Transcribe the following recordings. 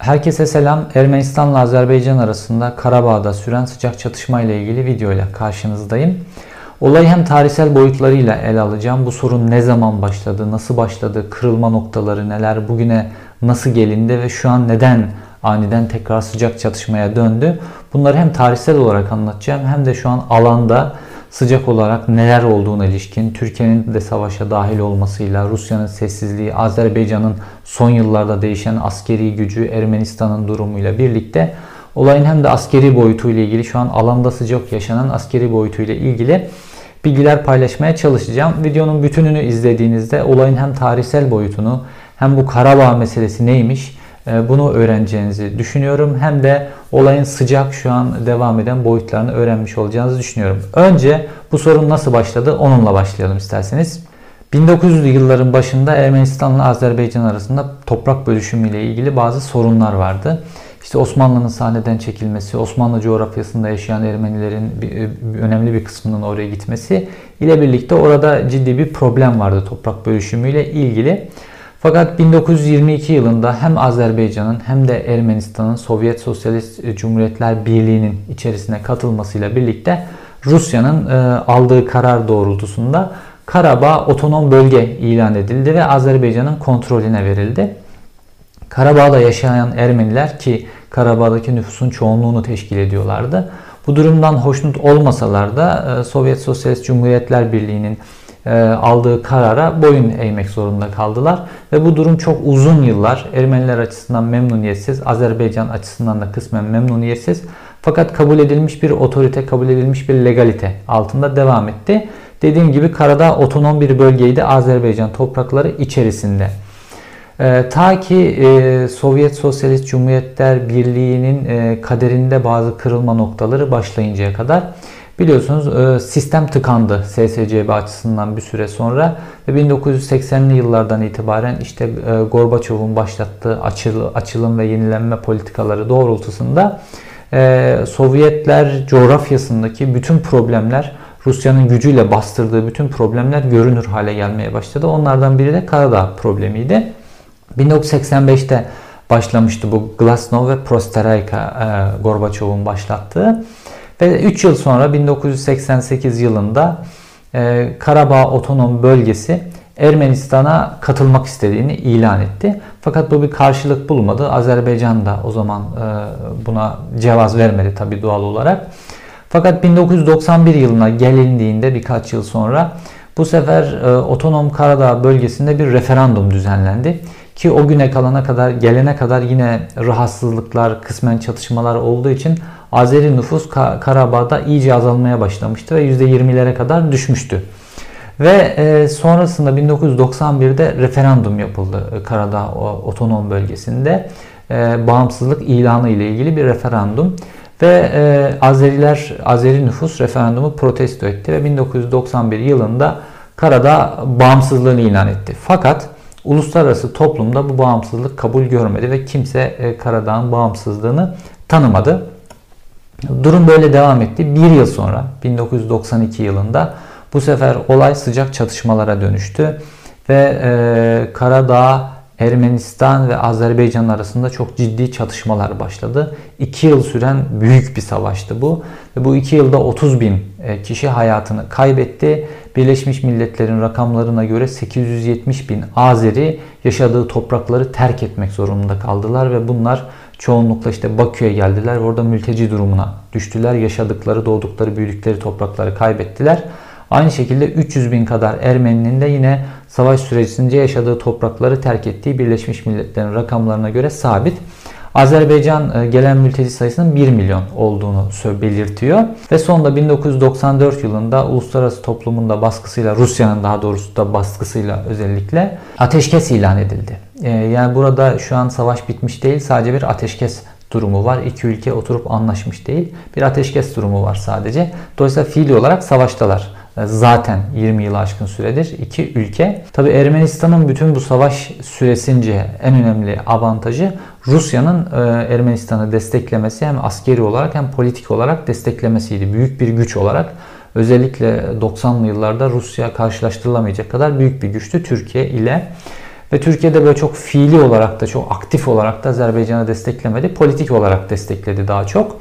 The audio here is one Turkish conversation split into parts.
Herkese selam. Ermenistan'la Azerbaycan arasında Karabağ'da süren sıcak çatışma ile ilgili video ile karşınızdayım. Olayı hem tarihsel boyutlarıyla ele alacağım. Bu sorun ne zaman başladı, nasıl başladı, kırılma noktaları neler, bugüne nasıl gelindi ve şu an neden aniden tekrar sıcak çatışmaya döndü. Bunları hem tarihsel olarak anlatacağım hem de şu an alanda sıcak olarak neler olduğuna ilişkin, Türkiye'nin de savaşa dahil olmasıyla, Rusya'nın sessizliği, Azerbaycan'ın son yıllarda değişen askeri gücü, Ermenistan'ın durumuyla birlikte olayın hem de askeri boyutuyla ilgili şu an alanda sıcak yaşanan askeri boyutuyla ilgili bilgiler paylaşmaya çalışacağım. Videonun bütününü izlediğinizde olayın hem tarihsel boyutunu hem bu Karabağ meselesi neymiş bunu öğreneceğinizi düşünüyorum. Hem de olayın sıcak şu an devam eden boyutlarını öğrenmiş olacağınızı düşünüyorum. Önce bu sorun nasıl başladı onunla başlayalım isterseniz. 1900'lü yılların başında Ermenistan'la Azerbaycan arasında toprak bölüşümüyle ilgili bazı sorunlar vardı. İşte Osmanlı'nın sahneden çekilmesi, Osmanlı coğrafyasında yaşayan Ermenilerin önemli bir kısmının oraya gitmesi ile birlikte orada ciddi bir problem vardı toprak bölüşümüyle ilgili. Fakat 1922 yılında hem Azerbaycan'ın hem de Ermenistan'ın Sovyet Sosyalist Cumhuriyetler Birliği'nin içerisine katılmasıyla birlikte Rusya'nın e, aldığı karar doğrultusunda Karabağ otonom bölge ilan edildi ve Azerbaycan'ın kontrolüne verildi. Karabağ'da yaşayan Ermeniler ki Karabağ'daki nüfusun çoğunluğunu teşkil ediyorlardı. Bu durumdan hoşnut olmasalar da e, Sovyet Sosyalist Cumhuriyetler Birliği'nin e, aldığı karara boyun eğmek zorunda kaldılar. Ve bu durum çok uzun yıllar Ermeniler açısından memnuniyetsiz, Azerbaycan açısından da kısmen memnuniyetsiz. Fakat kabul edilmiş bir otorite, kabul edilmiş bir legalite altında devam etti. Dediğim gibi karada otonom bir bölgeydi Azerbaycan toprakları içerisinde. E, ta ki e, Sovyet Sosyalist Cumhuriyetler Birliği'nin e, kaderinde bazı kırılma noktaları başlayıncaya kadar Biliyorsunuz e, sistem tıkandı SSCB açısından bir süre sonra ve 1980'li yıllardan itibaren işte e, Gorbaçov'un başlattığı açılım ve yenilenme politikaları doğrultusunda e, Sovyetler coğrafyasındaki bütün problemler Rusya'nın gücüyle bastırdığı bütün problemler görünür hale gelmeye başladı. Onlardan biri de Karadağ problemiydi. 1985'te başlamıştı bu Glasnost ve Prosterayka Gorbaçov'un başlattığı. Ve 3 yıl sonra 1988 yılında e, Karabağ Otonom Bölgesi Ermenistan'a katılmak istediğini ilan etti. Fakat bu bir karşılık bulmadı. Azerbaycan da o zaman e, buna cevaz vermedi tabi doğal olarak. Fakat 1991 yılına gelindiğinde birkaç yıl sonra bu sefer e, Otonom Karadağ bölgesinde bir referandum düzenlendi. Ki o güne kalana kadar gelene kadar yine rahatsızlıklar, kısmen çatışmalar olduğu için Azeri nüfus Karabağ'da iyice azalmaya başlamıştı ve %20'lere kadar düşmüştü. Ve e, sonrasında 1991'de referandum yapıldı e, Karadağ otonom bölgesinde. E, bağımsızlık ilanı ile ilgili bir referandum. Ve Azeriler, Azeri nüfus referandumu protesto etti ve 1991 yılında Karadağ bağımsızlığını ilan etti. Fakat uluslararası toplumda bu bağımsızlık kabul görmedi ve kimse Karadağ'ın bağımsızlığını tanımadı. Durum böyle devam etti. Bir yıl sonra 1992 yılında bu sefer olay sıcak çatışmalara dönüştü ve e, Karadağ, Ermenistan ve Azerbaycan arasında çok ciddi çatışmalar başladı. İki yıl süren büyük bir savaştı bu. Ve bu iki yılda 30 bin e, kişi hayatını kaybetti. Birleşmiş Milletler'in rakamlarına göre 870 bin Azeri yaşadığı toprakları terk etmek zorunda kaldılar ve bunlar çoğunlukla işte Bakü'ye geldiler orada mülteci durumuna düştüler. Yaşadıkları, doğdukları, büyüdükleri toprakları kaybettiler. Aynı şekilde 300 bin kadar Ermeninin de yine savaş sürecince yaşadığı toprakları terk ettiği Birleşmiş Milletler'in rakamlarına göre sabit. Azerbaycan e, gelen mülteci sayısının 1 milyon olduğunu belirtiyor. Ve sonunda 1994 yılında uluslararası toplumun da baskısıyla, Rusya'nın daha doğrusu da baskısıyla özellikle ateşkes ilan edildi. E, yani burada şu an savaş bitmiş değil, sadece bir ateşkes durumu var. İki ülke oturup anlaşmış değil. Bir ateşkes durumu var sadece. Dolayısıyla fiili olarak savaştalar zaten 20 yılı aşkın süredir iki ülke. Tabi Ermenistan'ın bütün bu savaş süresince en önemli avantajı Rusya'nın e, Ermenistan'ı desteklemesi hem askeri olarak hem politik olarak desteklemesiydi. Büyük bir güç olarak özellikle 90'lı yıllarda Rusya karşılaştırılamayacak kadar büyük bir güçtü Türkiye ile. Ve Türkiye'de böyle çok fiili olarak da çok aktif olarak da Azerbaycan'ı desteklemedi. Politik olarak destekledi daha çok.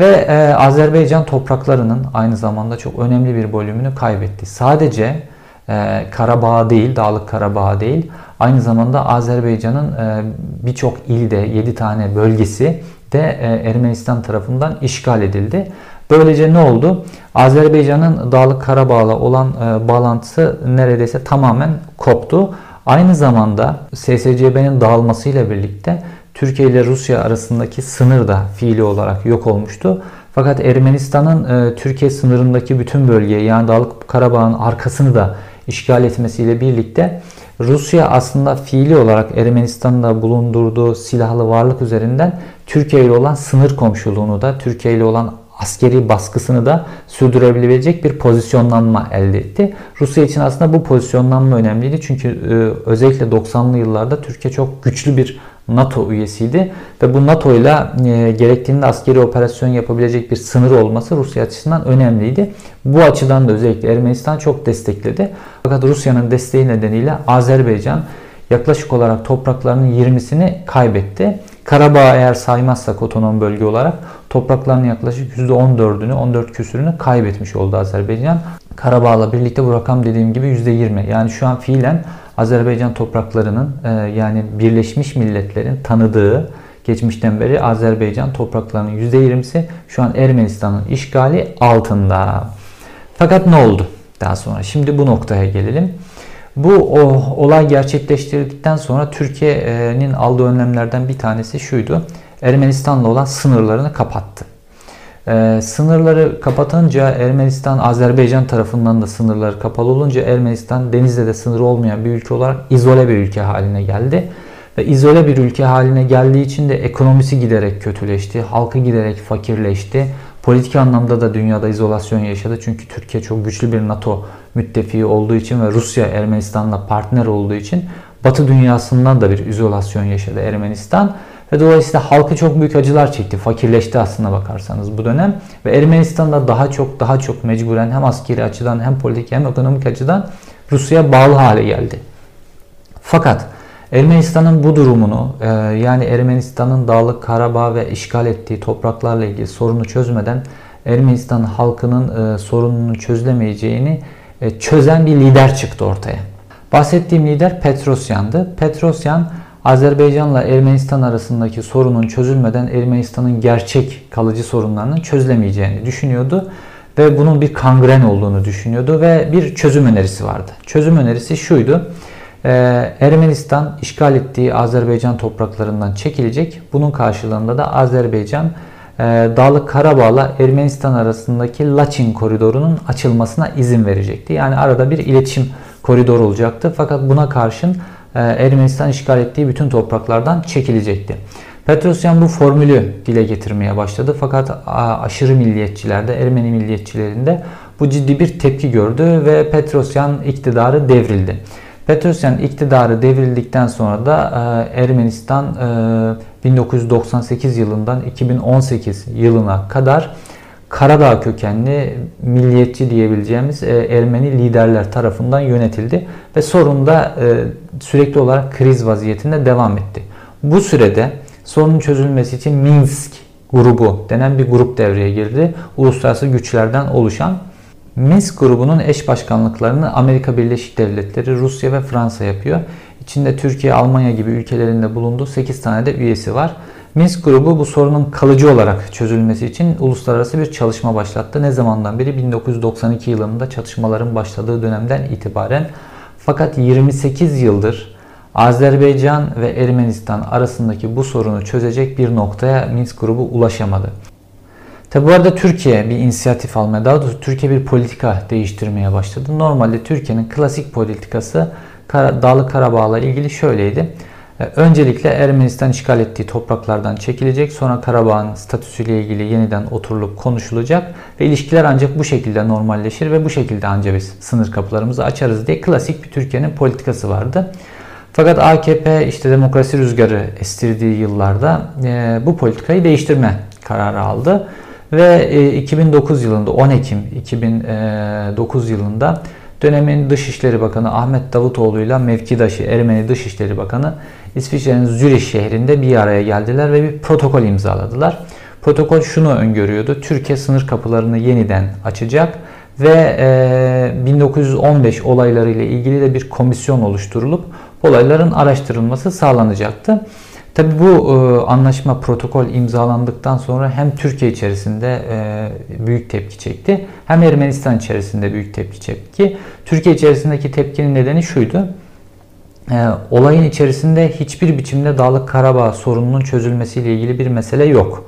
Ve e, Azerbaycan topraklarının aynı zamanda çok önemli bir bölümünü kaybetti. Sadece e, Karabağ değil, Dağlık Karabağ değil, aynı zamanda Azerbaycan'ın e, birçok ilde, 7 tane bölgesi de e, Ermenistan tarafından işgal edildi. Böylece ne oldu? Azerbaycan'ın Dağlık Karabağ'la olan e, bağlantısı neredeyse tamamen koptu. Aynı zamanda SSCB'nin dağılmasıyla birlikte Türkiye ile Rusya arasındaki sınır da fiili olarak yok olmuştu. Fakat Ermenistan'ın e, Türkiye sınırındaki bütün bölgeyi yani Dağlık Karabağ'ın arkasını da işgal etmesiyle birlikte Rusya aslında fiili olarak Ermenistan'da bulundurduğu silahlı varlık üzerinden Türkiye ile olan sınır komşuluğunu da Türkiye ile olan askeri baskısını da sürdürebilecek bir pozisyonlanma elde etti. Rusya için aslında bu pozisyonlanma önemliydi. Çünkü e, özellikle 90'lı yıllarda Türkiye çok güçlü bir NATO üyesiydi ve bu NATO ile e, gerektiğinde askeri operasyon yapabilecek bir sınır olması Rusya açısından önemliydi. Bu açıdan da özellikle Ermenistan çok destekledi. Fakat Rusya'nın desteği nedeniyle Azerbaycan yaklaşık olarak topraklarının 20'sini kaybetti. Karabağ eğer saymazsak otonom bölge olarak topraklarının yaklaşık %14'ünü, 14 küsürünü kaybetmiş oldu Azerbaycan. Karabağ'la birlikte bu rakam dediğim gibi %20. Yani şu an fiilen Azerbaycan topraklarının e, yani Birleşmiş Milletler'in tanıdığı geçmişten beri Azerbaycan topraklarının %20'si şu an Ermenistan'ın işgali altında. Fakat ne oldu daha sonra? Şimdi bu noktaya gelelim. Bu o, olay gerçekleştirdikten sonra Türkiye'nin aldığı önlemlerden bir tanesi şuydu. Ermenistan'la olan sınırlarını kapattı. Ee, sınırları kapatınca Ermenistan, Azerbaycan tarafından da sınırları kapalı olunca Ermenistan denizde de sınırı olmayan bir ülke olarak izole bir ülke haline geldi. Ve izole bir ülke haline geldiği için de ekonomisi giderek kötüleşti, halkı giderek fakirleşti. Politik anlamda da dünyada izolasyon yaşadı. Çünkü Türkiye çok güçlü bir NATO müttefiği olduğu için ve Rusya Ermenistan'la partner olduğu için Batı dünyasından da bir izolasyon yaşadı Ermenistan. Ve dolayısıyla halkı çok büyük acılar çekti. Fakirleşti aslında bakarsanız bu dönem. Ve Ermenistan'da daha çok daha çok mecburen hem askeri açıdan hem politik hem ekonomik açıdan Rusya'ya bağlı hale geldi. Fakat Ermenistan'ın bu durumunu e, yani Ermenistan'ın Dağlık Karabağ ve işgal ettiği topraklarla ilgili sorunu çözmeden Ermenistan halkının e, sorununu çözülemeyeceğini e, çözen bir lider çıktı ortaya. Bahsettiğim lider Petrosyan'dı. Petrosyan Azerbaycan'la Ermenistan arasındaki sorunun çözülmeden Ermenistan'ın gerçek kalıcı sorunlarının çözülemeyeceğini düşünüyordu ve bunun bir kangren olduğunu düşünüyordu ve bir çözüm önerisi vardı. Çözüm önerisi şuydu. Ee, Ermenistan işgal ettiği Azerbaycan topraklarından çekilecek. Bunun karşılığında da Azerbaycan e, Dağlık Karabağ'la Ermenistan arasındaki Laçin koridorunun açılmasına izin verecekti. Yani arada bir iletişim koridoru olacaktı. Fakat buna karşın e, Ermenistan işgal ettiği bütün topraklardan çekilecekti. Petrosyan bu formülü dile getirmeye başladı. Fakat aşırı milliyetçilerde, Ermeni milliyetçilerinde bu ciddi bir tepki gördü ve Petrosyan iktidarı devrildi. Petrosyan iktidarı devrildikten sonra da e, Ermenistan 1998 e, yılından 2018 yılına kadar Karadağ kökenli milliyetçi diyebileceğimiz e, Ermeni liderler tarafından yönetildi ve sorun da sürekli olarak kriz vaziyetinde devam etti. Bu sürede sorunun çözülmesi için Minsk grubu denen bir grup devreye girdi. Uluslararası güçlerden oluşan Minsk grubunun eş başkanlıklarını Amerika Birleşik Devletleri, Rusya ve Fransa yapıyor. İçinde Türkiye, Almanya gibi ülkelerinde bulunduğu 8 tane de üyesi var. Minsk grubu bu sorunun kalıcı olarak çözülmesi için uluslararası bir çalışma başlattı. Ne zamandan beri? 1992 yılında çatışmaların başladığı dönemden itibaren. Fakat 28 yıldır Azerbaycan ve Ermenistan arasındaki bu sorunu çözecek bir noktaya Minsk grubu ulaşamadı. Tabi bu arada Türkiye bir inisiyatif almaya, daha doğrusu Türkiye bir politika değiştirmeye başladı. Normalde Türkiye'nin klasik politikası Dağlık Karabağ'la ilgili şöyleydi. E, öncelikle Ermenistan işgal ettiği topraklardan çekilecek. Sonra Karabağ'ın statüsüyle ilgili yeniden oturulup konuşulacak. Ve ilişkiler ancak bu şekilde normalleşir ve bu şekilde ancak biz sınır kapılarımızı açarız diye klasik bir Türkiye'nin politikası vardı. Fakat AKP işte demokrasi rüzgarı estirdiği yıllarda e, bu politikayı değiştirme kararı aldı. Ve 2009 e, yılında 10 Ekim 2009 yılında dönemin Dışişleri Bakanı Ahmet Davutoğlu ile mevkidaşı Ermeni Dışişleri Bakanı İsviçre'nin Zürich şehrinde bir araya geldiler ve bir protokol imzaladılar. Protokol şunu öngörüyordu. Türkiye sınır kapılarını yeniden açacak ve e, 1915 olayları ile ilgili de bir komisyon oluşturulup olayların araştırılması sağlanacaktı. Tabi bu e, anlaşma protokol imzalandıktan sonra hem Türkiye içerisinde e, büyük tepki çekti hem Ermenistan içerisinde büyük tepki çekti. Türkiye içerisindeki tepkinin nedeni şuydu. E, olayın içerisinde hiçbir biçimde Dağlık Karabağ sorununun çözülmesiyle ilgili bir mesele yok.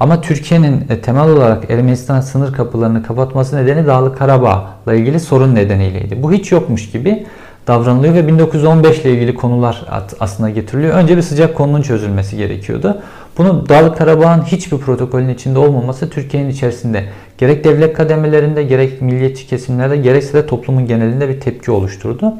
Ama Türkiye'nin e, temel olarak Ermenistan sınır kapılarını kapatması nedeni Dağlık Karabağ'la ilgili sorun nedeniyleydi. Bu hiç yokmuş gibi davranılıyor ve 1915 ile ilgili konular aslında getiriliyor. Önce bir sıcak konunun çözülmesi gerekiyordu. Bunu Dağlık Karabağ'ın hiçbir protokolün içinde olmaması Türkiye'nin içerisinde gerek devlet kademelerinde gerek milliyetçi kesimlerde gerekse de toplumun genelinde bir tepki oluşturdu.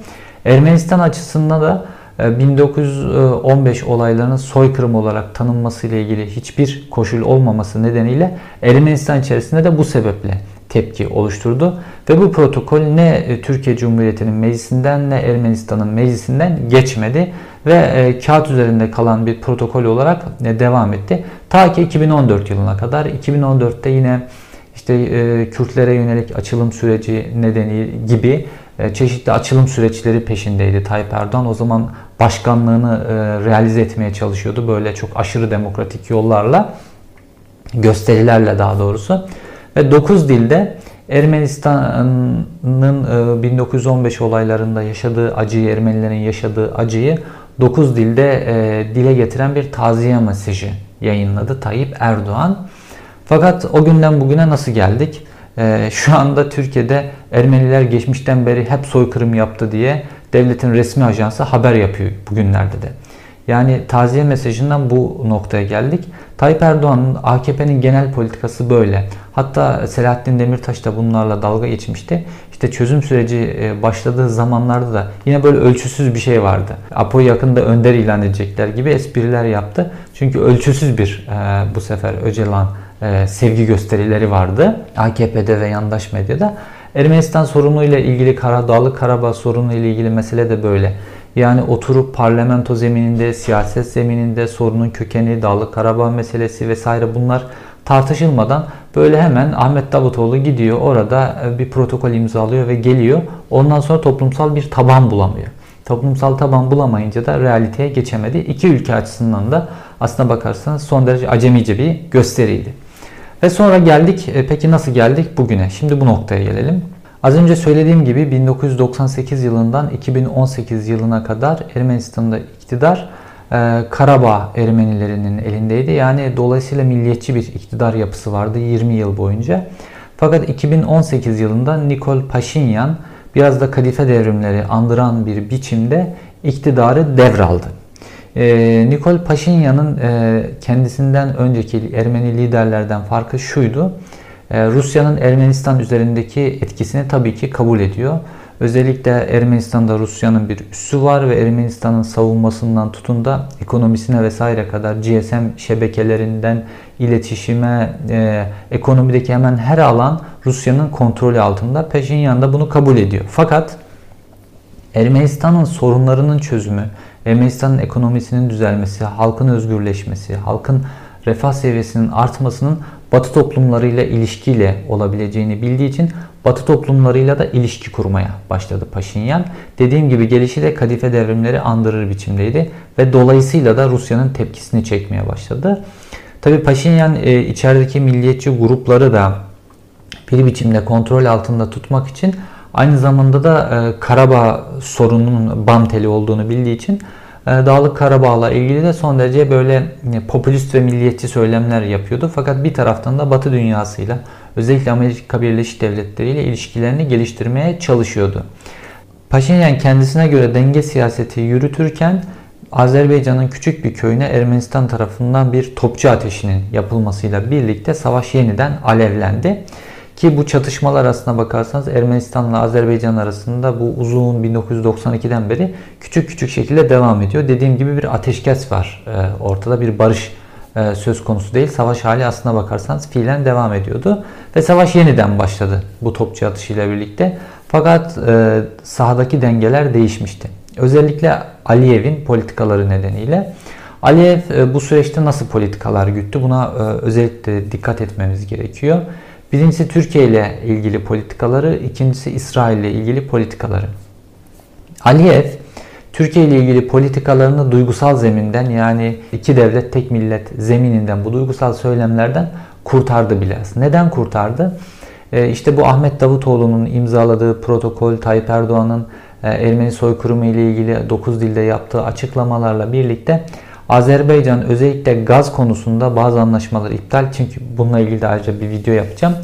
Ermenistan açısından da 1915 e, olaylarının soykırım olarak tanınması ile ilgili hiçbir koşul olmaması nedeniyle Ermenistan içerisinde de bu sebeple tepki oluşturdu. Ve bu protokol ne e, Türkiye Cumhuriyeti'nin meclisinden ne Ermenistan'ın meclisinden geçmedi ve e, kağıt üzerinde kalan bir protokol olarak e, devam etti. Ta ki 2014 yılına kadar 2014'te yine işte Kürtlere yönelik açılım süreci nedeni gibi çeşitli açılım süreçleri peşindeydi Tayyip Erdoğan. O zaman başkanlığını realize etmeye çalışıyordu böyle çok aşırı demokratik yollarla gösterilerle daha doğrusu. Ve 9 dilde Ermenistan'ın 1915 e, olaylarında yaşadığı acıyı, Ermenilerin yaşadığı acıyı 9 dilde e, dile getiren bir taziye mesajı yayınladı Tayyip Erdoğan. Fakat o günden bugüne nasıl geldik? E, şu anda Türkiye'de Ermeniler geçmişten beri hep soykırım yaptı diye devletin resmi ajansı haber yapıyor bugünlerde de. Yani taziye mesajından bu noktaya geldik. Tayyip Erdoğan'ın AKP'nin genel politikası böyle. Hatta Selahattin Demirtaş da bunlarla dalga geçmişti. İşte çözüm süreci e, başladığı zamanlarda da yine böyle ölçüsüz bir şey vardı. Apo yakında önder ilan edecekler gibi espriler yaptı. Çünkü ölçüsüz bir e, bu sefer Öcalan e, sevgi gösterileri vardı. AKP'de ve yandaş medyada. Ermenistan sorunuyla ilgili Karadağlı Karabağ sorunu ile ilgili mesele de böyle. Yani oturup parlamento zemininde, siyaset zemininde sorunun kökeni, Dağlık Karabağ meselesi vesaire bunlar tartışılmadan böyle hemen Ahmet Davutoğlu gidiyor orada e, bir protokol imzalıyor ve geliyor. Ondan sonra toplumsal bir taban bulamıyor. Toplumsal taban bulamayınca da realiteye geçemedi. İki ülke açısından da aslına bakarsanız son derece acemice bir gösteriydi. Ve sonra geldik. E, peki nasıl geldik bugüne? Şimdi bu noktaya gelelim. Az önce söylediğim gibi 1998 yılından 2018 yılına kadar Ermenistan'da iktidar Karabağ Ermenilerinin elindeydi. Yani dolayısıyla milliyetçi bir iktidar yapısı vardı 20 yıl boyunca. Fakat 2018 yılında Nikol Paşinyan biraz da kadife devrimleri andıran bir biçimde iktidarı devraldı. E, Nikol Paşinyan'ın e, kendisinden önceki Ermeni liderlerden farkı şuydu. E, Rusya'nın Ermenistan üzerindeki etkisini tabii ki kabul ediyor. Özellikle Ermenistan'da Rusya'nın bir üssü var ve Ermenistan'ın savunmasından tutun da ekonomisine vesaire kadar GSM şebekelerinden iletişime, e, ekonomideki hemen her alan Rusya'nın kontrolü altında. Peşinyan da bunu kabul ediyor. Fakat Ermenistan'ın sorunlarının çözümü, Ermenistan'ın ekonomisinin düzelmesi, halkın özgürleşmesi, halkın refah seviyesinin artmasının Batı toplumlarıyla ilişkiyle olabileceğini bildiği için Batı toplumlarıyla da ilişki kurmaya başladı Paşinyan. Dediğim gibi gelişi de kadife devrimleri andırır biçimdeydi ve dolayısıyla da Rusya'nın tepkisini çekmeye başladı. Tabi Paşinyan e, içerideki milliyetçi grupları da bir biçimde kontrol altında tutmak için aynı zamanda da e, Karabağ sorununun bam teli olduğunu bildiği için Dağlık Karabağ'la ilgili de son derece böyle e, popülist ve milliyetçi söylemler yapıyordu. Fakat bir taraftan da Batı dünyasıyla özellikle Amerika Birleşik Devletleri ile ilişkilerini geliştirmeye çalışıyordu. Paşinyan kendisine göre denge siyaseti yürütürken Azerbaycan'ın küçük bir köyüne Ermenistan tarafından bir topçu ateşinin yapılmasıyla birlikte savaş yeniden alevlendi. Ki bu çatışmalar arasında bakarsanız Ermenistan'la Azerbaycan arasında bu uzun 1992'den beri küçük küçük şekilde devam ediyor. Dediğim gibi bir ateşkes var e, ortada bir barış e, söz konusu değil. Savaş hali aslına bakarsanız fiilen devam ediyordu. Ve savaş yeniden başladı bu topçu atışıyla birlikte. Fakat e, sahadaki dengeler değişmişti. Özellikle Aliyev'in politikaları nedeniyle. Aliyev e, bu süreçte nasıl politikalar güttü? Buna özellikle dikkat etmemiz gerekiyor. Birincisi Türkiye ile ilgili politikaları, ikincisi İsrail ile ilgili politikaları. Aliyev Türkiye ile ilgili politikalarını duygusal zeminden yani iki devlet tek millet zemininden bu duygusal söylemlerden kurtardı bile. Neden kurtardı? E, işte bu Ahmet Davutoğlu'nun imzaladığı protokol, Tayyip Erdoğan'ın e, Ermeni soykırımı ile ilgili 9 dilde yaptığı açıklamalarla birlikte Azerbaycan özellikle gaz konusunda bazı anlaşmaları iptal. Çünkü bununla ilgili de ayrıca bir video yapacağım.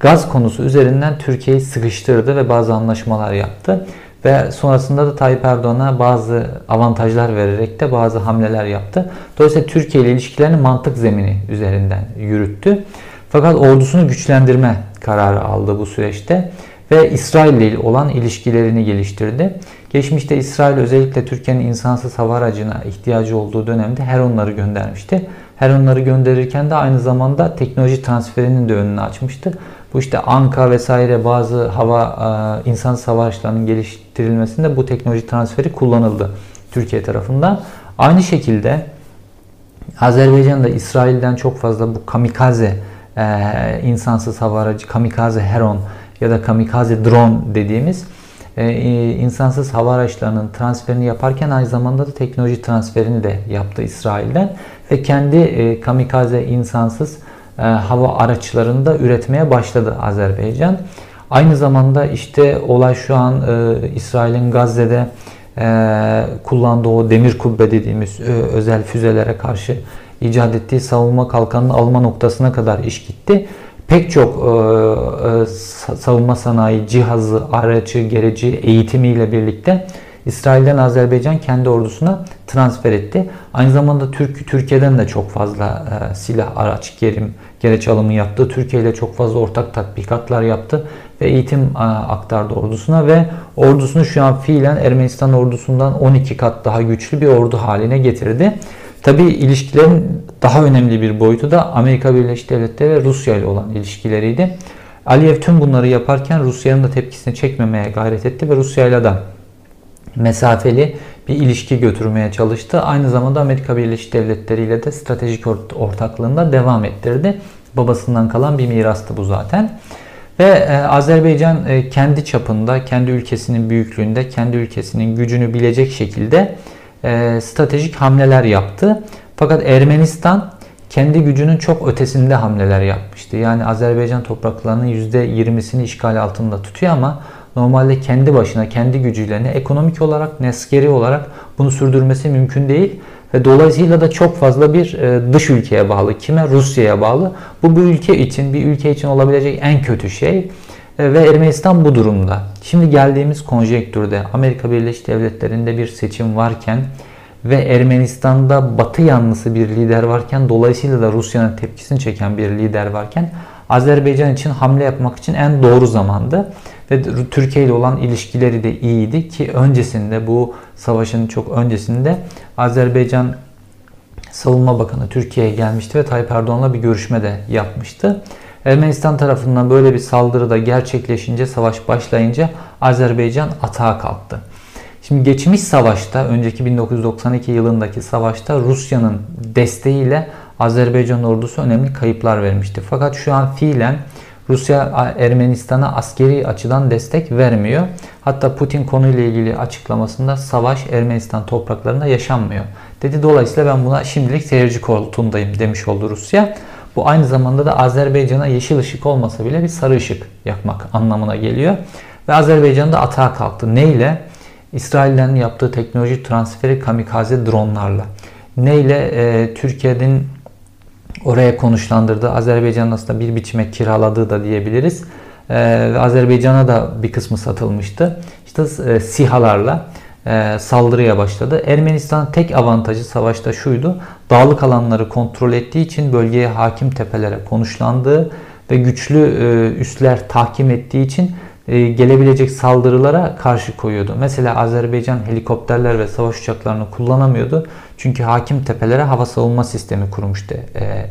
Gaz konusu üzerinden Türkiye'yi sıkıştırdı ve bazı anlaşmalar yaptı. Ve sonrasında da Tayyip Erdoğan'a bazı avantajlar vererek de bazı hamleler yaptı. Dolayısıyla Türkiye ile ilişkilerini mantık zemini üzerinden yürüttü. Fakat ordusunu güçlendirme kararı aldı bu süreçte ve İsrail ile olan ilişkilerini geliştirdi. Geçmişte İsrail özellikle Türkiye'nin insansız hava aracına ihtiyacı olduğu dönemde her onları göndermişti. Her onları gönderirken de aynı zamanda teknoloji transferinin de önünü açmıştı. Bu işte Anka vesaire bazı hava e, insansız hava araçlarının geliştirilmesinde bu teknoloji transferi kullanıldı Türkiye tarafından. Aynı şekilde Azerbaycan da İsrail'den çok fazla bu kamikaze e, insansız hava aracı kamikaze Heron ya da kamikaze drone dediğimiz insansız hava araçlarının transferini yaparken aynı zamanda da teknoloji transferini de yaptı İsrail'den ve kendi e, kamikaze insansız e, hava araçlarını da üretmeye başladı Azerbaycan. Aynı zamanda işte olay şu an e, İsrail'in Gazze'de e, kullandığı o demir kubbe dediğimiz e, özel füzelere karşı icat ettiği savunma kalkanını alma noktasına kadar iş gitti pek çok e, e, savunma sanayi cihazı, aracı, gereci, eğitimiyle birlikte İsrail'den Azerbaycan kendi ordusuna transfer etti. Aynı zamanda Türk Türkiye'den de çok fazla e, silah, araç, gerim, gereç alımı yaptı. Türkiye ile çok fazla ortak tatbikatlar yaptı ve eğitim e, aktardı ordusuna ve ordusunu şu an fiilen Ermenistan ordusundan 12 kat daha güçlü bir ordu haline getirdi. Tabi ilişkilerin daha önemli bir boyutu da Amerika Birleşik Devletleri ve Rusya ile olan ilişkileriydi. Aliyev tüm bunları yaparken Rusya'nın da tepkisini çekmemeye gayret etti ve Rusya ile de mesafeli bir ilişki götürmeye çalıştı. Aynı zamanda Amerika Birleşik Devletleri ile de stratejik ortaklığında devam ettirdi. Babasından kalan bir mirastı bu zaten. Ve e, Azerbaycan e, kendi çapında, kendi ülkesinin büyüklüğünde, kendi ülkesinin gücünü bilecek şekilde e, stratejik hamleler yaptı. Fakat Ermenistan kendi gücünün çok ötesinde hamleler yapmıştı. Yani Azerbaycan topraklarının %20'sini işgal altında tutuyor ama normalde kendi başına, kendi gücüyle ne ekonomik olarak ne askeri olarak bunu sürdürmesi mümkün değil. Ve dolayısıyla da çok fazla bir e, dış ülkeye bağlı. Kime? Rusya'ya bağlı. Bu bir ülke için, bir ülke için olabilecek en kötü şey. E, ve Ermenistan bu durumda. Şimdi geldiğimiz konjektürde Amerika Birleşik Devletleri'nde bir seçim varken ve Ermenistan'da Batı yanlısı bir lider varken dolayısıyla da Rusya'nın tepkisini çeken bir lider varken Azerbaycan için hamle yapmak için en doğru zamandı. Ve Türkiye ile olan ilişkileri de iyiydi ki öncesinde bu savaşın çok öncesinde Azerbaycan Savunma Bakanı Türkiye'ye gelmişti ve Tayyip Erdoğan'la bir görüşme de yapmıştı. Ermenistan tarafından böyle bir saldırı da gerçekleşince, savaş başlayınca Azerbaycan atağa kalktı. Şimdi geçmiş savaşta, önceki 1992 yılındaki savaşta Rusya'nın desteğiyle Azerbaycan ordusu önemli kayıplar vermişti. Fakat şu an fiilen Rusya Ermenistan'a askeri açıdan destek vermiyor. Hatta Putin konuyla ilgili açıklamasında savaş Ermenistan topraklarında yaşanmıyor. Dedi dolayısıyla ben buna şimdilik seyirci koltuğundayım demiş oldu Rusya. Bu aynı zamanda da Azerbaycan'a yeşil ışık olmasa bile bir sarı ışık yakmak anlamına geliyor. Ve Azerbaycan da atağa kalktı. Neyle? İsrail'den yaptığı teknoloji transferi kamikaze dronlarla. Neyle? E, Türkiye'nin oraya konuşlandırdığı, Azerbaycan'ın aslında bir biçime kiraladığı da diyebiliriz. E, ve Azerbaycan'a da bir kısmı satılmıştı. İşte e, SİHA'larla e, saldırıya başladı. Ermenistan tek avantajı savaşta şuydu. Dağlık alanları kontrol ettiği için bölgeye hakim tepelere konuşlandığı ve güçlü e, üsler tahkim ettiği için gelebilecek saldırılara karşı koyuyordu. Mesela Azerbaycan helikopterler ve savaş uçaklarını kullanamıyordu. Çünkü hakim tepelere hava savunma sistemi kurmuştu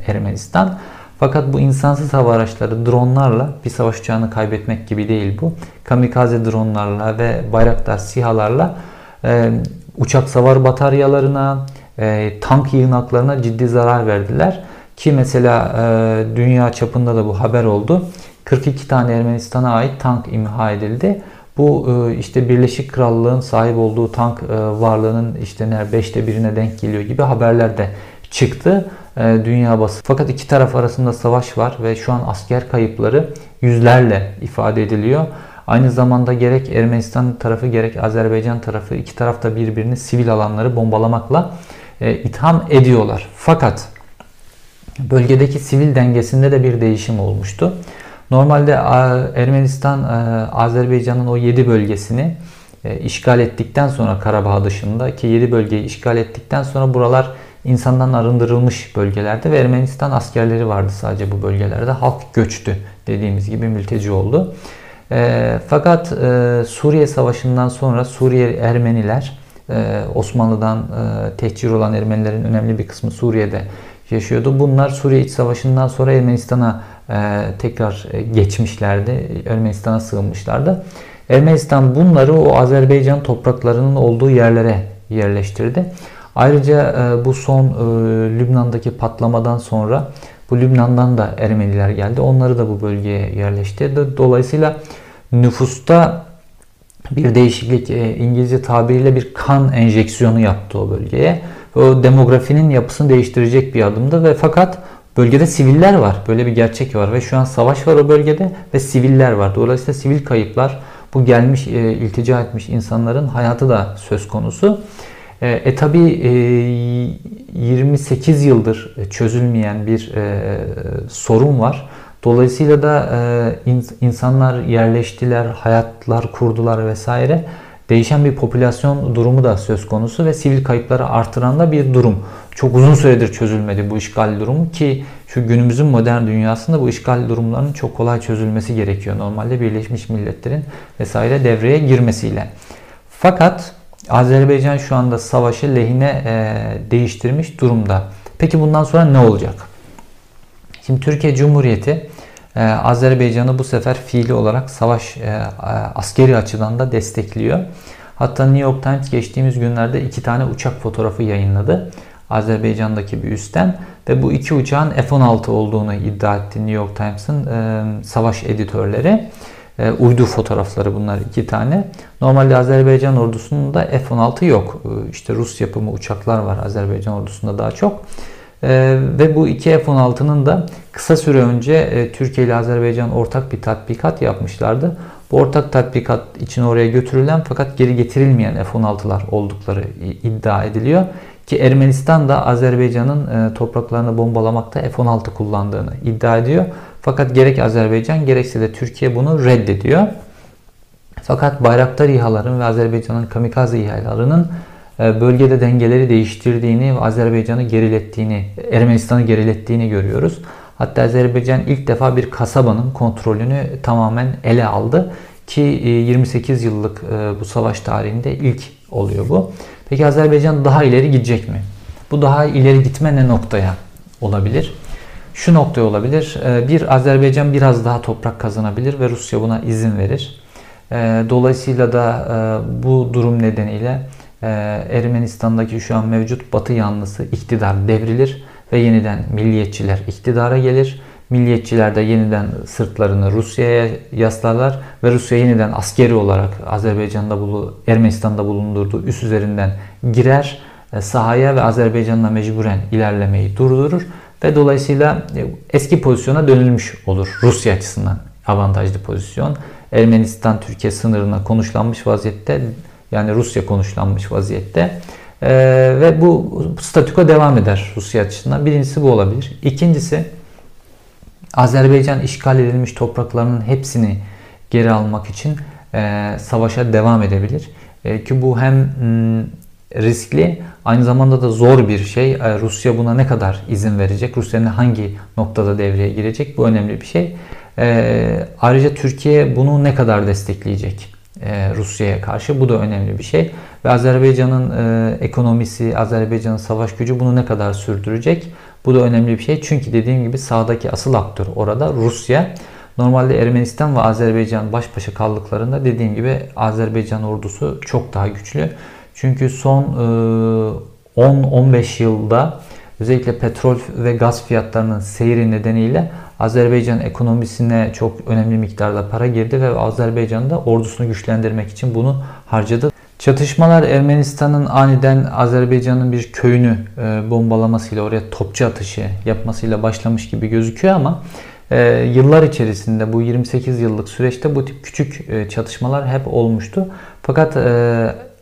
Ermenistan. Fakat bu insansız hava araçları dronlarla bir savaş uçağını kaybetmek gibi değil bu. Kamikaze dronlarla ve Bayraktar SİHA'larla e, uçak savar bataryalarına, e, tank yığınaklarına ciddi zarar verdiler. Ki mesela e, dünya çapında da bu haber oldu. 42 tane Ermenistan'a ait tank imha edildi. Bu e, işte Birleşik Krallığın sahip olduğu tank e, varlığının işte neredeyse beşte birine denk geliyor gibi haberler de çıktı e, dünya bası. Fakat iki taraf arasında savaş var ve şu an asker kayıpları yüzlerle ifade ediliyor. Aynı zamanda gerek Ermenistan tarafı gerek Azerbaycan tarafı iki tarafta birbirini sivil alanları bombalamakla itham ediyorlar. Fakat bölgedeki sivil dengesinde de bir değişim olmuştu. Normalde Ermenistan Azerbaycan'ın o 7 bölgesini e, işgal ettikten sonra Karabağ dışında ki 7 bölgeyi işgal ettikten sonra buralar insandan arındırılmış bölgelerde ve Ermenistan askerleri vardı sadece bu bölgelerde. Halk göçtü dediğimiz gibi mülteci oldu. E, fakat e, Suriye Savaşı'ndan sonra Suriye Ermeniler Osmanlı'dan tehcir olan Ermenilerin önemli bir kısmı Suriye'de yaşıyordu. Bunlar Suriye İç Savaşı'ndan sonra Ermenistan'a e, tekrar e, geçmişlerdi. Ermenistan'a sığınmışlardı. Ermenistan bunları o Azerbaycan topraklarının olduğu yerlere yerleştirdi. Ayrıca e, bu son Lübnan'daki patlamadan sonra bu Lübnan'dan da Ermeniler geldi. Onları da bu bölgeye yerleştirdi. Dolayısıyla nüfusta bir değişiklik İngilizce tabiriyle bir kan enjeksiyonu yaptı o bölgeye. O demografinin yapısını değiştirecek bir adımdı ve fakat Bölgede siviller var. Böyle bir gerçek var ve şu an savaş var o bölgede ve siviller var. Dolayısıyla sivil kayıplar bu gelmiş e, iltica etmiş insanların hayatı da söz konusu. E, e tabi e, 28 yıldır çözülmeyen bir e, sorun var. Dolayısıyla da e, insanlar yerleştiler, hayatlar kurdular vesaire değişen bir popülasyon durumu da söz konusu ve sivil kayıpları artıran da bir durum. Çok uzun süredir çözülmedi bu işgal durumu ki şu günümüzün modern dünyasında bu işgal durumlarının çok kolay çözülmesi gerekiyor. Normalde Birleşmiş Milletler'in vesaire devreye girmesiyle. Fakat Azerbaycan şu anda savaşı lehine e, değiştirmiş durumda. Peki bundan sonra ne olacak? Şimdi Türkiye Cumhuriyeti ee, Azerbaycan'ı bu sefer fiili olarak savaş e, askeri açıdan da destekliyor. Hatta New York Times geçtiğimiz günlerde iki tane uçak fotoğrafı yayınladı. Azerbaycan'daki bir üstten ve bu iki uçağın F-16 olduğunu iddia etti New York Times'ın e, savaş editörleri. E, uydu fotoğrafları bunlar iki tane. Normalde Azerbaycan ordusunda F-16 yok. İşte Rus yapımı uçaklar var Azerbaycan ordusunda daha çok. Ee, ve bu iki F-16'nın da kısa süre önce e, Türkiye ile Azerbaycan ortak bir tatbikat yapmışlardı. Bu ortak tatbikat için oraya götürülen fakat geri getirilmeyen F-16'lar oldukları iddia ediliyor. Ki Ermenistan da Azerbaycan'ın e, topraklarını bombalamakta F-16 kullandığını iddia ediyor. Fakat gerek Azerbaycan gerekse de Türkiye bunu reddediyor. Fakat Bayraktar İHA'ların ve Azerbaycan'ın kamikaze İHA'larının e, bölgede dengeleri değiştirdiğini ve Azerbaycan'ı gerilettiğini, Ermenistan'ı gerilettiğini görüyoruz. Hatta Azerbaycan ilk defa bir kasabanın kontrolünü tamamen ele aldı ki 28 e, yıllık e, bu savaş tarihinde ilk oluyor bu. Peki Azerbaycan daha ileri gidecek mi? Bu daha ileri gitme ne noktaya olabilir? Şu noktaya olabilir. Bir Azerbaycan biraz daha toprak kazanabilir ve Rusya buna izin verir. Dolayısıyla da bu durum nedeniyle Ermenistan'daki şu an mevcut Batı yanlısı iktidar devrilir ve yeniden milliyetçiler iktidara gelir. Milliyetçiler de yeniden sırtlarını Rusya'ya yaslarlar ve Rusya yeniden askeri olarak Azerbaycan'da bulu, Ermenistan'da bulundurduğu üs üzerinden girer e, sahaya ve Azerbaycan'la mecburen ilerlemeyi durdurur ve dolayısıyla e, eski pozisyona dönülmüş olur Rusya açısından avantajlı pozisyon. Ermenistan Türkiye sınırına konuşlanmış vaziyette yani Rusya konuşlanmış vaziyette. E, ve bu statüko devam eder Rusya açısından. Birincisi bu olabilir. İkincisi Azerbaycan işgal edilmiş topraklarının hepsini geri almak için e, savaşa devam edebilir. E, ki bu hem m, riskli aynı zamanda da zor bir şey. E, Rusya buna ne kadar izin verecek? Rusya'nın hangi noktada devreye girecek? Bu önemli bir şey. E, ayrıca Türkiye bunu ne kadar destekleyecek? E, Rusya'ya karşı. Bu da önemli bir şey. Ve Azerbaycan'ın e, ekonomisi, Azerbaycan'ın savaş gücü bunu ne kadar sürdürecek? Bu da önemli bir şey. Çünkü dediğim gibi sağdaki asıl aktör orada Rusya. Normalde Ermenistan ve Azerbaycan baş başa kaldıklarında dediğim gibi Azerbaycan ordusu çok daha güçlü. Çünkü son 10-15 yılda özellikle petrol ve gaz fiyatlarının seyri nedeniyle Azerbaycan ekonomisine çok önemli miktarda para girdi ve Azerbaycan da ordusunu güçlendirmek için bunu harcadı. Çatışmalar Ermenistan'ın aniden Azerbaycan'ın bir köyünü e, bombalamasıyla oraya topçu atışı yapmasıyla başlamış gibi gözüküyor ama e, yıllar içerisinde bu 28 yıllık süreçte bu tip küçük e, çatışmalar hep olmuştu. Fakat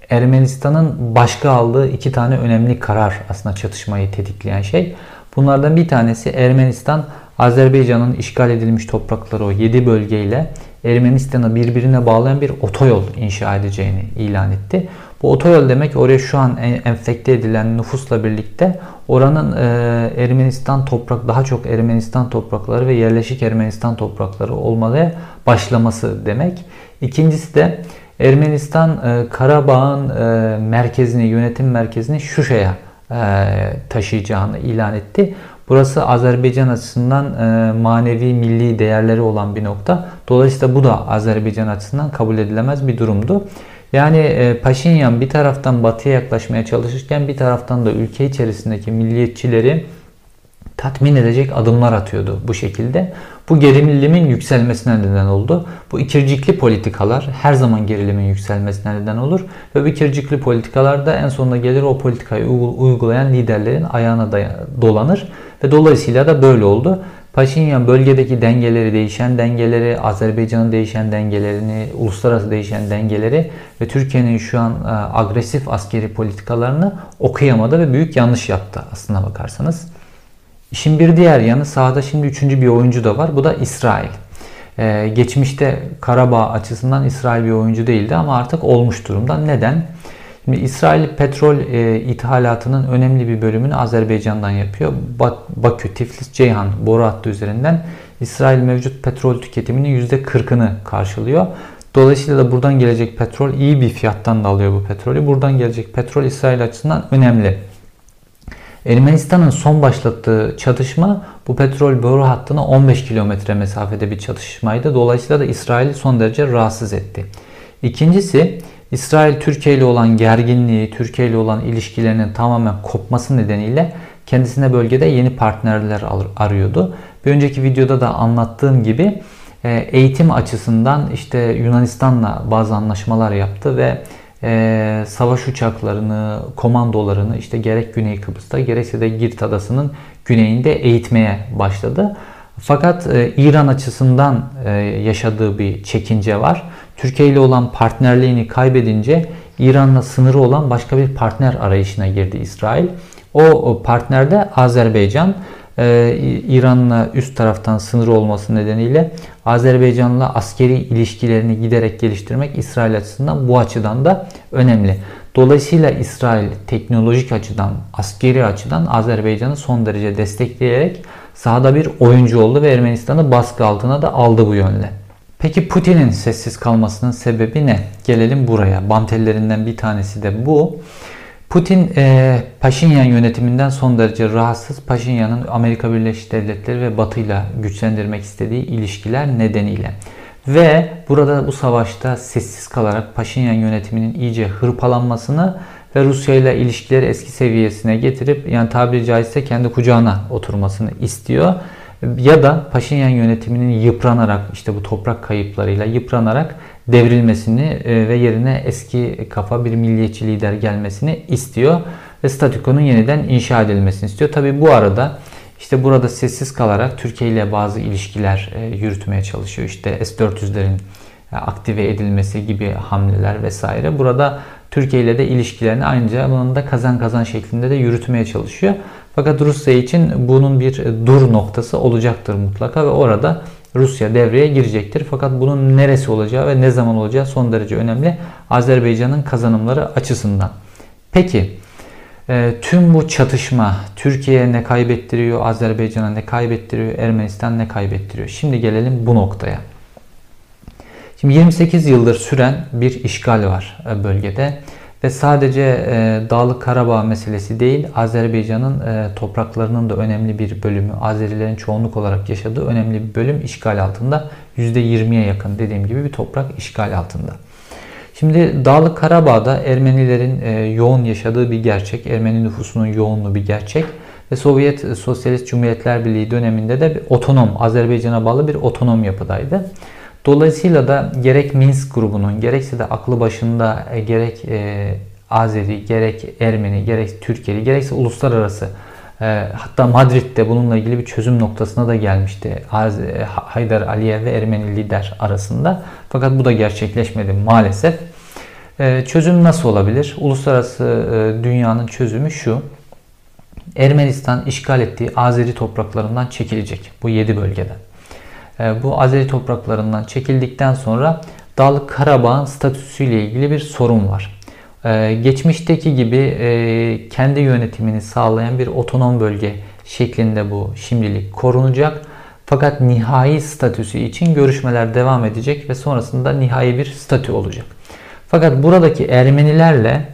Ermenistan'ın başka aldığı iki tane önemli karar aslında çatışmayı tetikleyen şey. Bunlardan bir tanesi Ermenistan Azerbaycan'ın işgal edilmiş toprakları o 7 bölgeyle Ermenistan'ı birbirine bağlayan bir otoyol inşa edeceğini ilan etti. Bu otoyol demek oraya şu an enfekte edilen nüfusla birlikte oranın e, Ermenistan toprak daha çok Ermenistan toprakları ve yerleşik Ermenistan toprakları olmaya başlaması demek. İkincisi de Ermenistan e, Karabağ'ın e, merkezini, yönetim merkezini Şuşa'ya e, taşıyacağını ilan etti. Burası Azerbaycan açısından e, manevi milli değerleri olan bir nokta. Dolayısıyla bu da Azerbaycan açısından kabul edilemez bir durumdu. Yani e, Paşinyan bir taraftan batıya yaklaşmaya çalışırken bir taraftan da ülke içerisindeki milliyetçileri tatmin edecek adımlar atıyordu bu şekilde. Bu gerilimin yükselmesine neden oldu. Bu ikircikli politikalar her zaman gerilimin yükselmesine neden olur. Ve bu ikircikli politikalar da en sonunda gelir o politikayı uygulayan liderlerin ayağına dolanır. Ve dolayısıyla da böyle oldu. Paşinyan bölgedeki dengeleri, değişen dengeleri, Azerbaycan'ın değişen dengelerini, uluslararası değişen dengeleri ve Türkiye'nin şu an e, agresif askeri politikalarını okuyamadı ve büyük yanlış yaptı aslına bakarsanız. İşin bir diğer yanı sahada şimdi üçüncü bir oyuncu da var. Bu da İsrail. Ee, geçmişte Karabağ açısından İsrail bir oyuncu değildi ama artık olmuş durumda. Neden? Şimdi İsrail petrol e, ithalatının önemli bir bölümünü Azerbaycan'dan yapıyor. Bakü, Tiflis, Ceyhan boru hattı üzerinden İsrail mevcut petrol tüketiminin %40'ını karşılıyor. Dolayısıyla da buradan gelecek petrol iyi bir fiyattan da alıyor bu petrolü. Buradan gelecek petrol İsrail açısından önemli. Ermenistan'ın son başlattığı çatışma bu petrol boru hattına 15 kilometre mesafede bir çatışmaydı. Dolayısıyla da İsrail'i son derece rahatsız etti. İkincisi İsrail Türkiye ile olan gerginliği, Türkiye ile olan ilişkilerinin tamamen kopması nedeniyle kendisine bölgede yeni partnerler arıyordu. Bir önceki videoda da anlattığım gibi e, eğitim açısından işte Yunanistan'la bazı anlaşmalar yaptı ve e, savaş uçaklarını, komandolarını işte gerek Güney Kıbrıs'ta gerekse de Girit Adası'nın güneyinde eğitmeye başladı. Fakat e, İran açısından e, yaşadığı bir çekince var. Türkiye ile olan partnerliğini kaybedince İran'la sınırı olan başka bir partner arayışına girdi İsrail. O, o partnerde Azerbaycan e, İran'la üst taraftan sınır olması nedeniyle Azerbaycan'la askeri ilişkilerini giderek geliştirmek İsrail açısından bu açıdan da önemli. Dolayısıyla İsrail teknolojik açıdan, askeri açıdan Azerbaycan'ı son derece destekleyerek sahada bir oyuncu oldu ve Ermenistan'ı baskı altına da aldı bu yönle. Peki Putin'in sessiz kalmasının sebebi ne? Gelelim buraya. Bantellerinden bir tanesi de bu. Putin e, Paşinyan yönetiminden son derece rahatsız. Paşinyan'ın Amerika Birleşik Devletleri ve Batı ile güçlendirmek istediği ilişkiler nedeniyle. Ve burada bu savaşta sessiz kalarak Paşinyan yönetiminin iyice hırpalanmasını ve Rusya ile ilişkileri eski seviyesine getirip yani tabiri caizse kendi kucağına oturmasını istiyor. Ya da Paşinyan yönetiminin yıpranarak işte bu toprak kayıplarıyla yıpranarak devrilmesini e, ve yerine eski kafa bir milliyetçi lider gelmesini istiyor ve statükonun yeniden inşa edilmesini istiyor. Tabi bu arada işte burada sessiz kalarak Türkiye ile bazı ilişkiler e, yürütmeye çalışıyor. İşte S-400'lerin e, aktive edilmesi gibi hamleler vesaire. Burada Türkiye ile de ilişkilerini ayrıca bunun da kazan kazan şeklinde de yürütmeye çalışıyor. Fakat Rusya için bunun bir dur noktası olacaktır mutlaka ve orada Rusya devreye girecektir. Fakat bunun neresi olacağı ve ne zaman olacağı son derece önemli Azerbaycan'ın kazanımları açısından. Peki e, tüm bu çatışma Türkiye'ye ne kaybettiriyor, Azerbaycan'a ne kaybettiriyor, Ermenistan ne kaybettiriyor? Şimdi gelelim bu noktaya. Şimdi 28 yıldır süren bir işgal var e, bölgede Ve sadece e, Dağlık Karabağ meselesi değil, Azerbaycan'ın e, topraklarının da önemli bir bölümü, Azerilerin çoğunluk olarak yaşadığı önemli bir bölüm işgal altında. %20'ye yakın dediğim gibi bir toprak işgal altında. Şimdi Dağlık Karabağ'da Ermenilerin e, yoğun yaşadığı bir gerçek, Ermeni nüfusunun yoğunluğu bir gerçek ve Sovyet Sosyalist Cumhuriyetler Birliği döneminde de bir otonom, Azerbaycan'a bağlı bir otonom yapıdaydı. Dolayısıyla da gerek Minsk grubunun gerekse de aklı başında e, gerek e, Azeri, gerek Ermeni, gerek Türkiye'li, gerekse uluslararası e, hatta Madrid'de bununla ilgili bir çözüm noktasına da gelmişti. Haydar Aliyev ve Ermeni lider arasında. Fakat bu da gerçekleşmedi maalesef. Çözüm nasıl olabilir? Uluslararası dünyanın çözümü şu. Ermenistan işgal ettiği Azeri topraklarından çekilecek bu 7 bölgeden. E, bu Azeri topraklarından çekildikten sonra Dağlık Karabağ'ın statüsüyle ilgili bir sorun var. E, geçmişteki gibi e, kendi yönetimini sağlayan bir otonom bölge şeklinde bu şimdilik korunacak. Fakat nihai statüsü için görüşmeler devam edecek ve sonrasında nihai bir statü olacak. Fakat buradaki Ermenilerle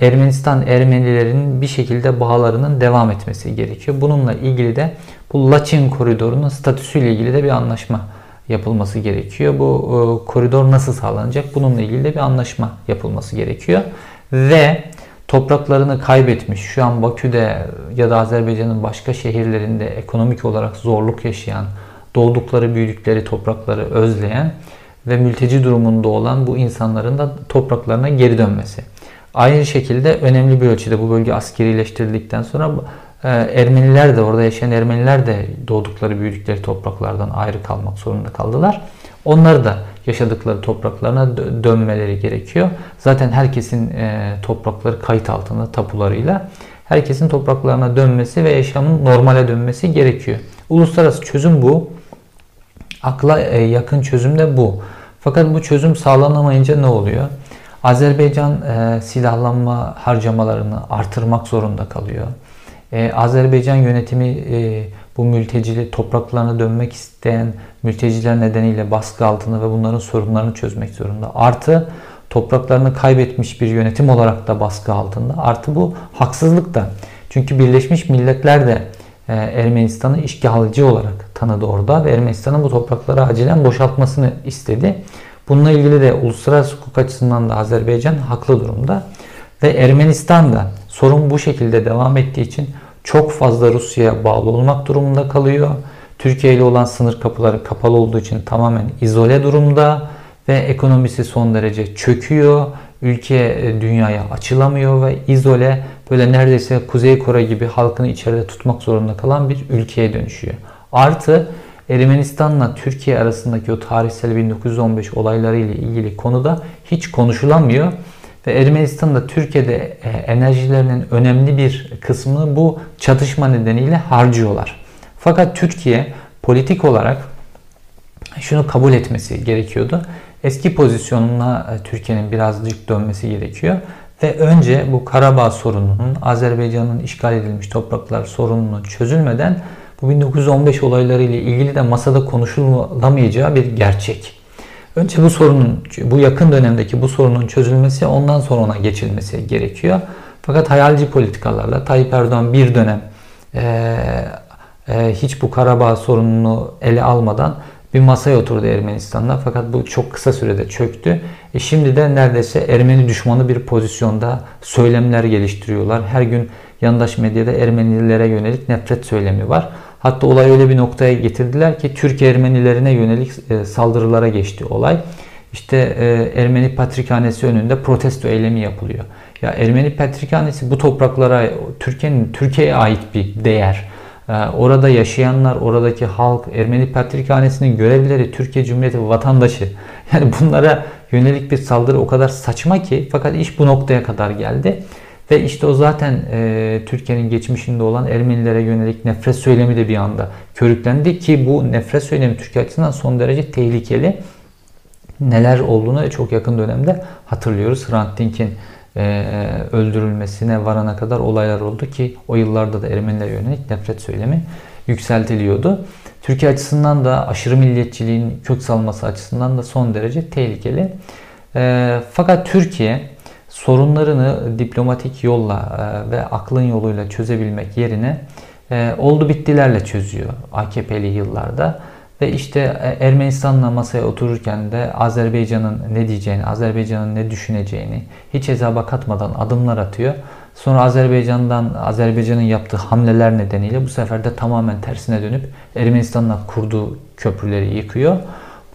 Ermenistan Ermenilerin bir şekilde bağlarının devam etmesi gerekiyor. Bununla ilgili de bu Laçin koridorunun statüsüyle ilgili de bir anlaşma yapılması gerekiyor. Bu e, koridor nasıl sağlanacak? Bununla ilgili de bir anlaşma yapılması gerekiyor. Ve topraklarını kaybetmiş, şu an Bakü'de ya da Azerbaycan'ın başka şehirlerinde ekonomik olarak zorluk yaşayan, doğdukları, büyüdükleri toprakları özleyen ve mülteci durumunda olan bu insanların da topraklarına geri dönmesi. Aynı şekilde önemli bir ölçüde bu bölge askerileştirildikten sonra Ermeniler de orada yaşayan Ermeniler de doğdukları büyüdükleri topraklardan ayrı kalmak zorunda kaldılar. Onlar da yaşadıkları topraklarına dönmeleri gerekiyor. Zaten herkesin e, toprakları kayıt altında tapularıyla herkesin topraklarına dönmesi ve yaşamın normale dönmesi gerekiyor. Uluslararası çözüm bu. Akla e, yakın çözüm de bu. Fakat bu çözüm sağlanamayınca ne oluyor? Azerbaycan e, silahlanma harcamalarını artırmak zorunda kalıyor. E, Azerbaycan yönetimi e, bu mültecili topraklarına dönmek isteyen mülteciler nedeniyle baskı altında ve bunların sorunlarını çözmek zorunda. Artı topraklarını kaybetmiş bir yönetim olarak da baskı altında. Artı bu haksızlık da. Çünkü Birleşmiş Milletler de e, Ermenistan'ı işgalci olarak tanıdı orada ve Ermenistan'ın bu toprakları acilen boşaltmasını istedi. Bununla ilgili de uluslararası hukuk açısından da Azerbaycan haklı durumda. Ve Ermenistan da sorun bu şekilde devam ettiği için çok fazla Rusya'ya bağlı olmak durumunda kalıyor. Türkiye ile olan sınır kapıları kapalı olduğu için tamamen izole durumda ve ekonomisi son derece çöküyor. Ülke e, dünyaya açılamıyor ve izole böyle neredeyse Kuzey Kore gibi halkını içeride tutmak zorunda kalan bir ülkeye dönüşüyor. Artı Ermenistan'la Türkiye arasındaki o tarihsel 1915 olayları ile ilgili konuda hiç konuşulamıyor. Ve Ermenistan'da Türkiye'de e, enerjilerinin önemli bir kısmını bu çatışma nedeniyle harcıyorlar. Fakat Türkiye politik olarak şunu kabul etmesi gerekiyordu. Eski pozisyonuna e, Türkiye'nin birazcık dönmesi gerekiyor. Ve önce bu Karabağ sorununun, Azerbaycan'ın işgal edilmiş topraklar sorununun çözülmeden bu 1915 olayları ile ilgili de masada konuşulamayacağı bir gerçek. Önce bu sorunun, bu yakın dönemdeki bu sorunun çözülmesi ondan sonra ona geçilmesi gerekiyor. Fakat hayalci politikalarla Tayyip Erdoğan bir dönem e, e, hiç bu Karabağ sorununu ele almadan bir masaya oturdu Ermenistan'da. Fakat bu çok kısa sürede çöktü. E şimdi de neredeyse Ermeni düşmanı bir pozisyonda söylemler geliştiriyorlar. Her gün yandaş medyada Ermenilere yönelik nefret söylemi var. Hatta olay öyle bir noktaya getirdiler ki Türk Ermenilerine yönelik e, saldırılara geçti olay. İşte e, Ermeni Patrikhanesi önünde protesto eylemi yapılıyor. Ya Ermeni Patrikhanesi bu topraklara Türkiye'nin Türkiye'ye ait bir değer. E, orada yaşayanlar, oradaki halk, Ermeni Patrikhanesi'nin görevlileri Türkiye Cumhuriyeti vatandaşı. Yani bunlara yönelik bir saldırı o kadar saçma ki fakat iş bu noktaya kadar geldi. Ve işte o zaten e, Türkiye'nin geçmişinde olan Ermenilere yönelik nefret söylemi de bir anda körüklendi ki bu nefret söylemi Türkiye açısından son derece tehlikeli. Neler olduğunu çok yakın dönemde hatırlıyoruz. Hrant Dink'in e, öldürülmesine varana kadar olaylar oldu ki o yıllarda da Ermenilere yönelik nefret söylemi yükseltiliyordu. Türkiye açısından da aşırı milliyetçiliğin kök salması açısından da son derece tehlikeli. E, fakat Türkiye sorunlarını diplomatik yolla e, ve aklın yoluyla çözebilmek yerine e, oldu bittilerle çözüyor AKP'li yıllarda. Ve işte e, Ermenistan'la masaya otururken de Azerbaycan'ın ne diyeceğini, Azerbaycan'ın ne düşüneceğini hiç hesaba katmadan adımlar atıyor. Sonra Azerbaycan'dan Azerbaycan'ın yaptığı hamleler nedeniyle bu sefer de tamamen tersine dönüp Ermenistan'la kurduğu köprüleri yıkıyor.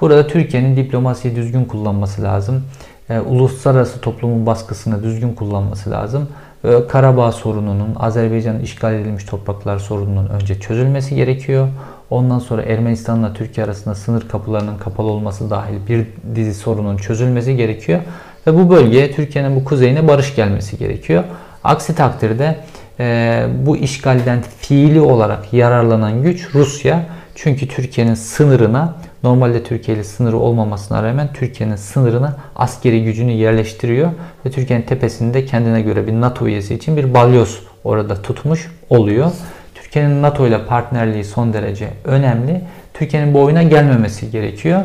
Burada Türkiye'nin diplomasiyi düzgün kullanması lazım. E, uluslararası toplumun baskısını düzgün kullanması lazım. E, Karabağ sorununun, Azerbaycan'ın işgal edilmiş topraklar sorununun önce çözülmesi gerekiyor. Ondan sonra Ermenistan'la Türkiye arasında sınır kapılarının kapalı olması dahil bir dizi sorunun çözülmesi gerekiyor. Ve bu bölgeye Türkiye'nin bu kuzeyine barış gelmesi gerekiyor. Aksi takdirde e, bu işgalden fiili olarak yararlanan güç Rusya. Çünkü Türkiye'nin sınırına normalde Türkiye ile sınırı olmamasına rağmen Türkiye'nin sınırına askeri gücünü yerleştiriyor ve Türkiye'nin tepesinde kendine göre bir NATO üyesi için bir balyoz orada tutmuş oluyor. Türkiye'nin NATO ile partnerliği son derece önemli. Türkiye'nin bu oyuna gelmemesi gerekiyor.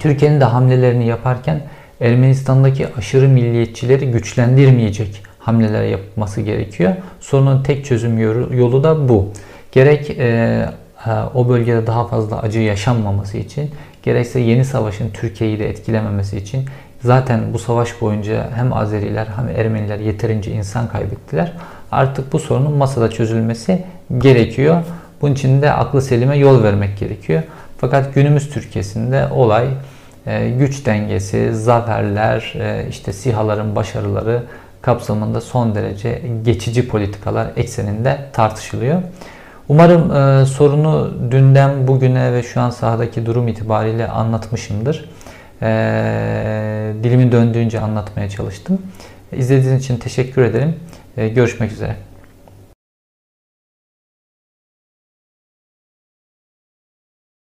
Türkiye'nin de hamlelerini yaparken Ermenistan'daki aşırı milliyetçileri güçlendirmeyecek hamleler yapması gerekiyor. Sorunun tek çözüm yolu da bu. Gerek e, o bölgede daha fazla acı yaşanmaması için, gerekse yeni savaşın Türkiye'yi de etkilememesi için zaten bu savaş boyunca hem Azeriler hem Ermeniler yeterince insan kaybettiler. Artık bu sorunun masada çözülmesi gerekiyor. Bunun için de aklı selime yol vermek gerekiyor. Fakat günümüz Türkiye'sinde olay e, güç dengesi, zaferler, e, işte sihaların başarıları kapsamında son derece geçici politikalar ekseninde tartışılıyor. Umarım e, sorunu dünden bugüne ve şu an sahadaki durum itibariyle anlatmışımdır. E, dilimin döndüğünce anlatmaya çalıştım. İzlediğiniz için teşekkür ederim. E, görüşmek üzere.